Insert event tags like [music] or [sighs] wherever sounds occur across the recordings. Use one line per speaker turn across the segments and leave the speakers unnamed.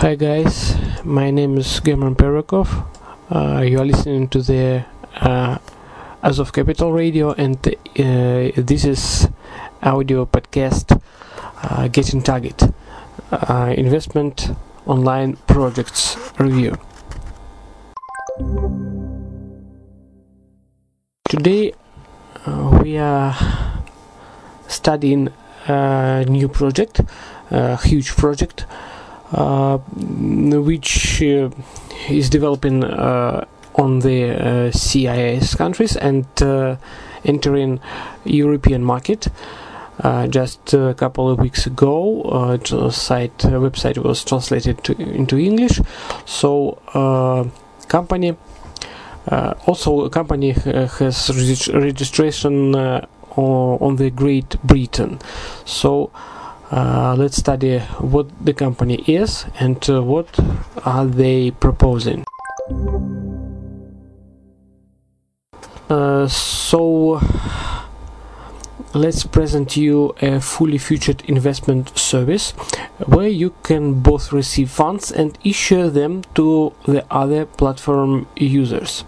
Hi guys, my name is German Perakov. Uh, you are listening to the uh, Azov Capital Radio, and uh, this is audio podcast uh, Getting Target uh, Investment Online Projects Review. Today uh, we are studying a new project, a huge project uh, which uh, is developing uh, on the CIS countries and entering European market. Uh, just a couple of weeks ago, uh, site uh, website was translated to, into English. So, company also company has registration on the Great Britain. So uh, let's study what the company is and uh, what are they proposing. Uh, so let's present you a fully featured investment service where you can both receive funds and issue them to the other platform users.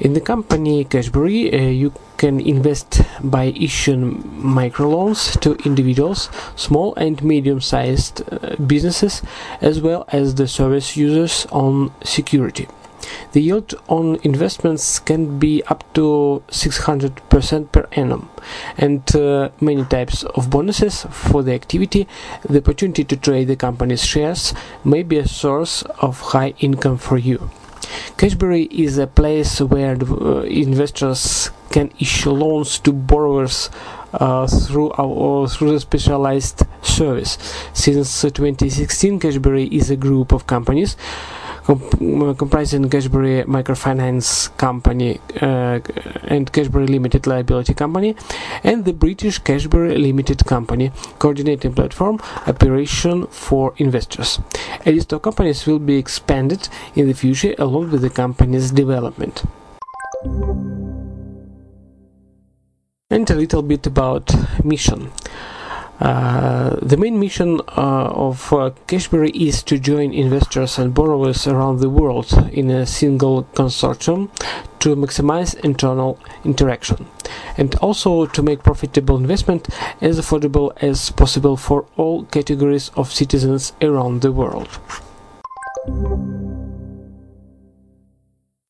In the company Cashberry, uh, you can invest by issuing microloans to individuals, small and medium-sized uh, businesses, as well as the service users on security. The yield on investments can be up to 600% per annum, and uh, many types of bonuses for the activity. The opportunity to trade the company's shares may be a source of high income for you. Cashberry is a place where uh, investors can issue loans to borrowers uh, through our through specialized service. Since 2016, Cashberry is a group of companies comp- comprising Cashberry Microfinance Company uh, and Cashberry Limited Liability Company and the British Cashberry Limited Company coordinating platform operation for investors. A list of companies will be expanded in the future along with the company's development. And a little bit about mission. Uh, the main mission uh, of uh, is to join investors and borrowers around the world in a single consortium to maximize internal interaction and also to make profitable investment as affordable as possible for all categories of citizens around the world.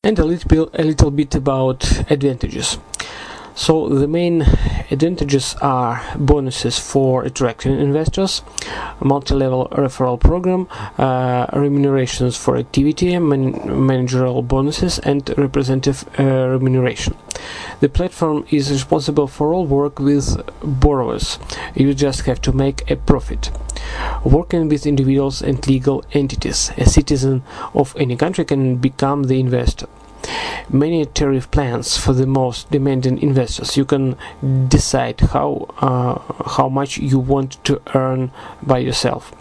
And a little a little bit about advantages. So the main advantages are bonuses for attracting investors, multi-level referral program, uh, remunerations for activity, man- managerial bonuses, and representative uh, remuneration. The platform is responsible for all work with borrowers. You just have to make a profit. Working with individuals and legal entities, a citizen of any country can become the investor many tariff plans for the most demanding investors. You can decide how uh, how much you want to earn by yourself.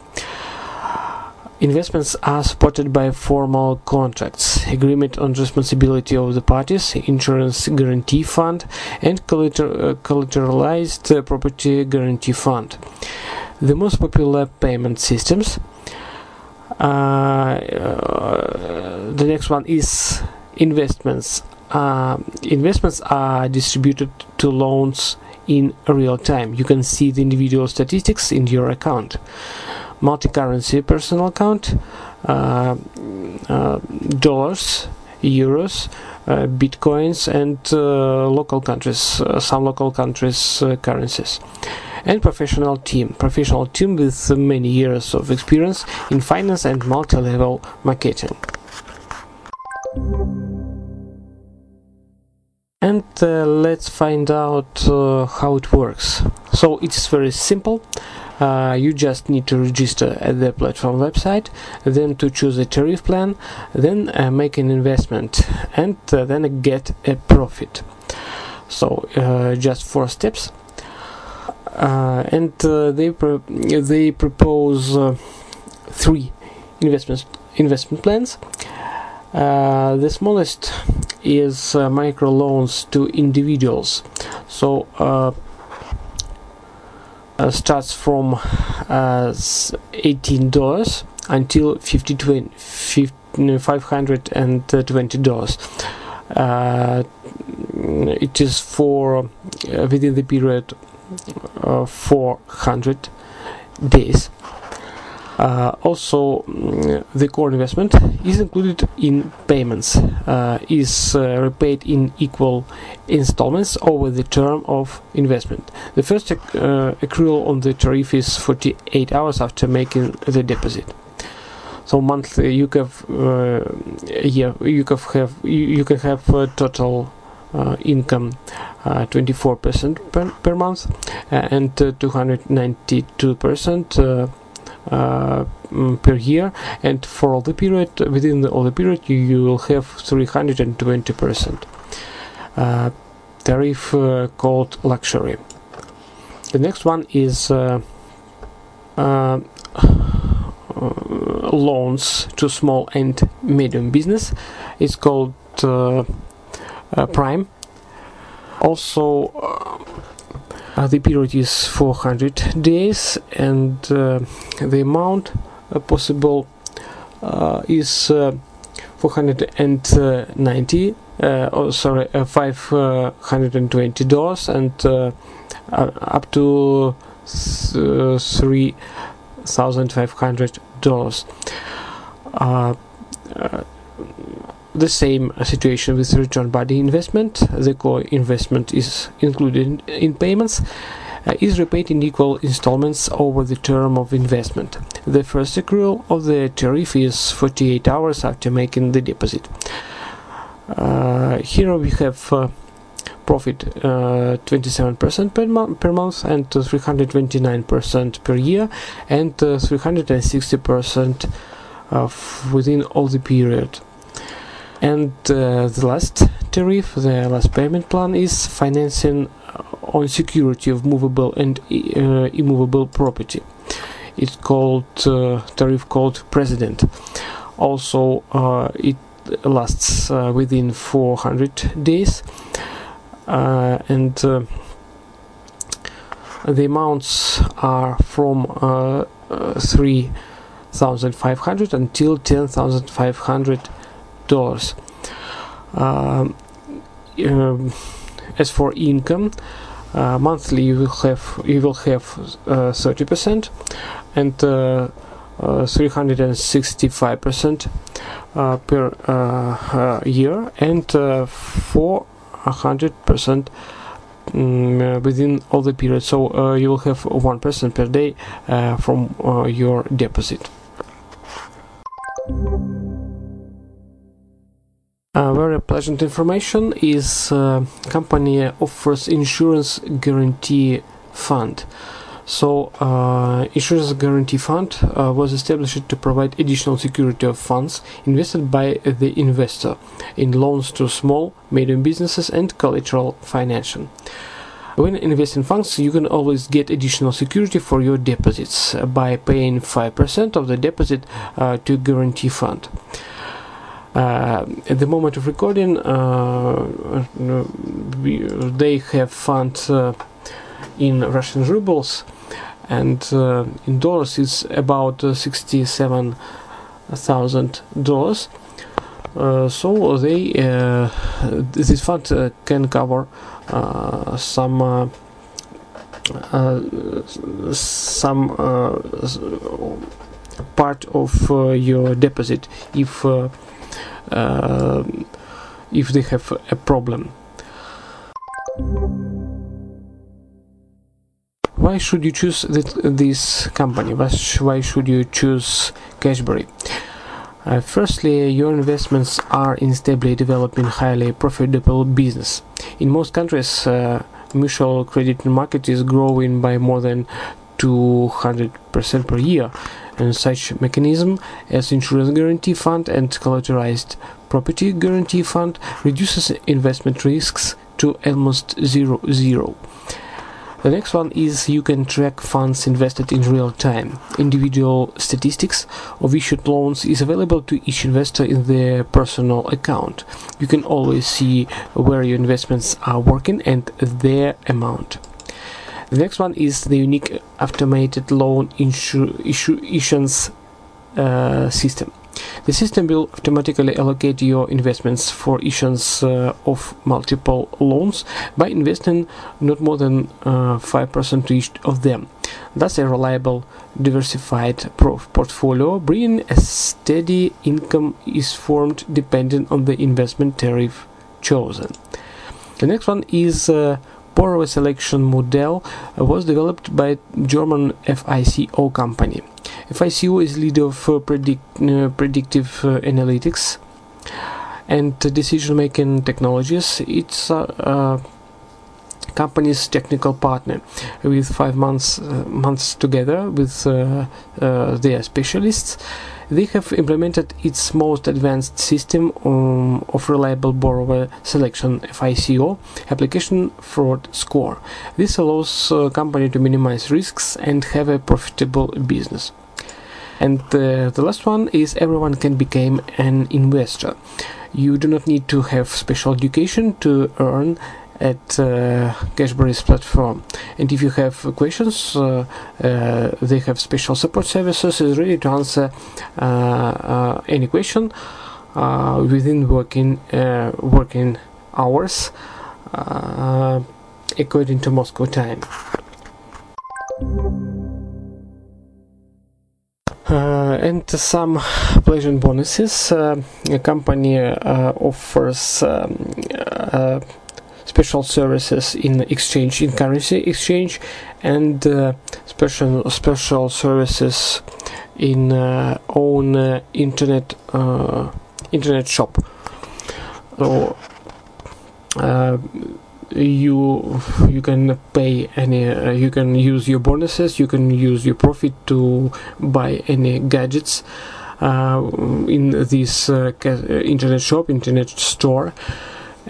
Investments are supported by formal contracts, agreement on responsibility of the parties, insurance guarantee fund, and uh, collateralized property guarantee fund. The most popular payment systems. Uh, uh the next one is investments uh, investments are distributed to loans in real time. You can see the individual statistics in your account. Multi-currency personal account, uh, uh, dollars, euros, uh, bitcoins, and uh, local countries, uh, some local countries' currencies. And professional team, professional team with many years of experience in finance and multi-level marketing. And uh, let's find out uh, how it works. So it's very simple. Uh, you just need to register at the platform website then to choose a tariff plan then uh, make an investment and uh, then get a profit. So uh, just four steps. And they pro- they propose three investment investment plans. The smallest is uh, microloans to individuals. So uh, uh, starts from uh, eighteen dollars until 50, $520 uh, it is for uh, within the period uh, 400 days also mm, the core investment is included in payments uh, is uh, repaid in equal installments over the term of investment. The first accrual on the tariff is 48 hours after making the deposit. So monthly you can uh, yeah you can have you, can have total uh, income 24% uh, per, per month uh, and 292% mm, per year and for all the period within the, all the period you, you will have 320% tariff called luxury the next one is uh, uh, [sighs] loans to small and medium business. It's called uh, uh, Prime. Also, uh, Uh, the period is 400 days, and uh, the amount uh, possible is 490 uh, oh sorry uh, 520 dollars and uh, up to three thousand five hundred dollars. Uh, uh, the same situation with return body investment. The core investment is included in payments. Uh, is repaid in equal installments over the term of investment. The first accrual of the tariff is 48 hours after making the deposit. Uh, here we have uh, profit 27% uh, per, mo- per month and 329% per year and 360% within all the period. And uh, the last tariff, the last payment plan is financing on security of movable and uh, immovable property. It's called uh, tariff called President. Also, uh, it lasts uh, within 400 days uh, and uh, the amounts are from uh, 3,500 until 10,500 Um, um, as for income, uh, monthly you will have you will have thirty percent and 365% per year and for 100% mm, within all the period. So uh, you will have 1% per day uh, from uh, your deposit very pleasant information is uh, company offers insurance guarantee fund so, uh, Insurance Guarantee Fund uh, was established to provide additional security of funds invested by the investor in loans to small, medium businesses and collateral financing. When investing funds, you can always get additional security for your deposits by paying 5% of the deposit uh, to Guarantee Fund. Uh, at the moment of recording, uh, we, they have funds uh, in Russian rubles and uh, in dollars it's about uh, sixty-seven thousand dollars. So they this fund can cover some some part of your deposit if if they have a problem. why should you choose this company? Why should you choose Cashberry? Uh, firstly, your investments are in stably developing highly profitable business. In most countries, uh, mutual credit market is growing by more than 200% per year, and such mechanism as insurance guarantee fund and collateralized property guarantee fund reduces investment risks to almost zero zero. The next one is you can track funds invested in real time. Individual statistics of issued loans is available to each investor in their personal account. You can always see where your investments are working and their amount. The next one is the unique automated loan issuance uh, system. The system will automatically allocate your investments for issuance uh, of multiple loans by investing not more than uh, 5% to each of them. Thus, a reliable, diversified portfolio bringing a steady income is formed depending on the investment tariff chosen. The next one is uh, borrower selection model was developed by German FICO company. FICO is leader of uh, predict, uh, predictive uh, analytics and decision-making technologies. It's a company's technical partner with five months months together with their specialists they have implemented its most advanced system um, of reliable borrower selection FICO application fraud score. This allows a company to minimize risks and have a profitable business. And uh, the last one is everyone can become an investor. You do not need to have special education to earn at uh, Cashberry's platform. And if you have questions, uh, uh, they have special support services is ready to answer uh, uh, any question uh, within working working hours according to Moscow time. Uh, and some pleasant bonuses. Uh, a company uh, offers um, special services in exchange, in currency exchange, and special special services in own internet internet shop. So you you can pay any uh, you can use your bonuses you can use your profit to buy any gadgets uh, in this uh, internet shop internet store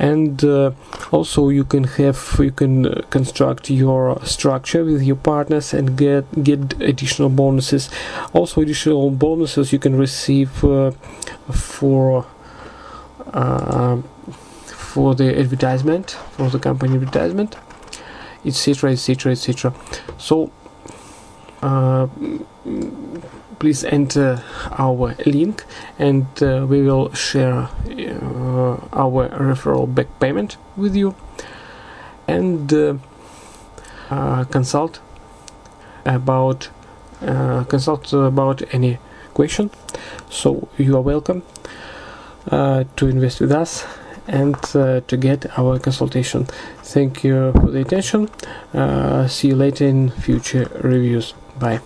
and uh, also you can have you can uh, construct your structure with your partners and get get additional bonuses. Also additional bonuses you can receive uh, for for the advertisement for the company advertisement etc etc etc so uh, please enter our link and uh, we will share uh, our referral back payment with you and uh, uh, consult about uh, consult about any question so you are welcome to invest with us and uh, to get our consultation. Thank you for the attention. Uh, see you later in future reviews. Bye.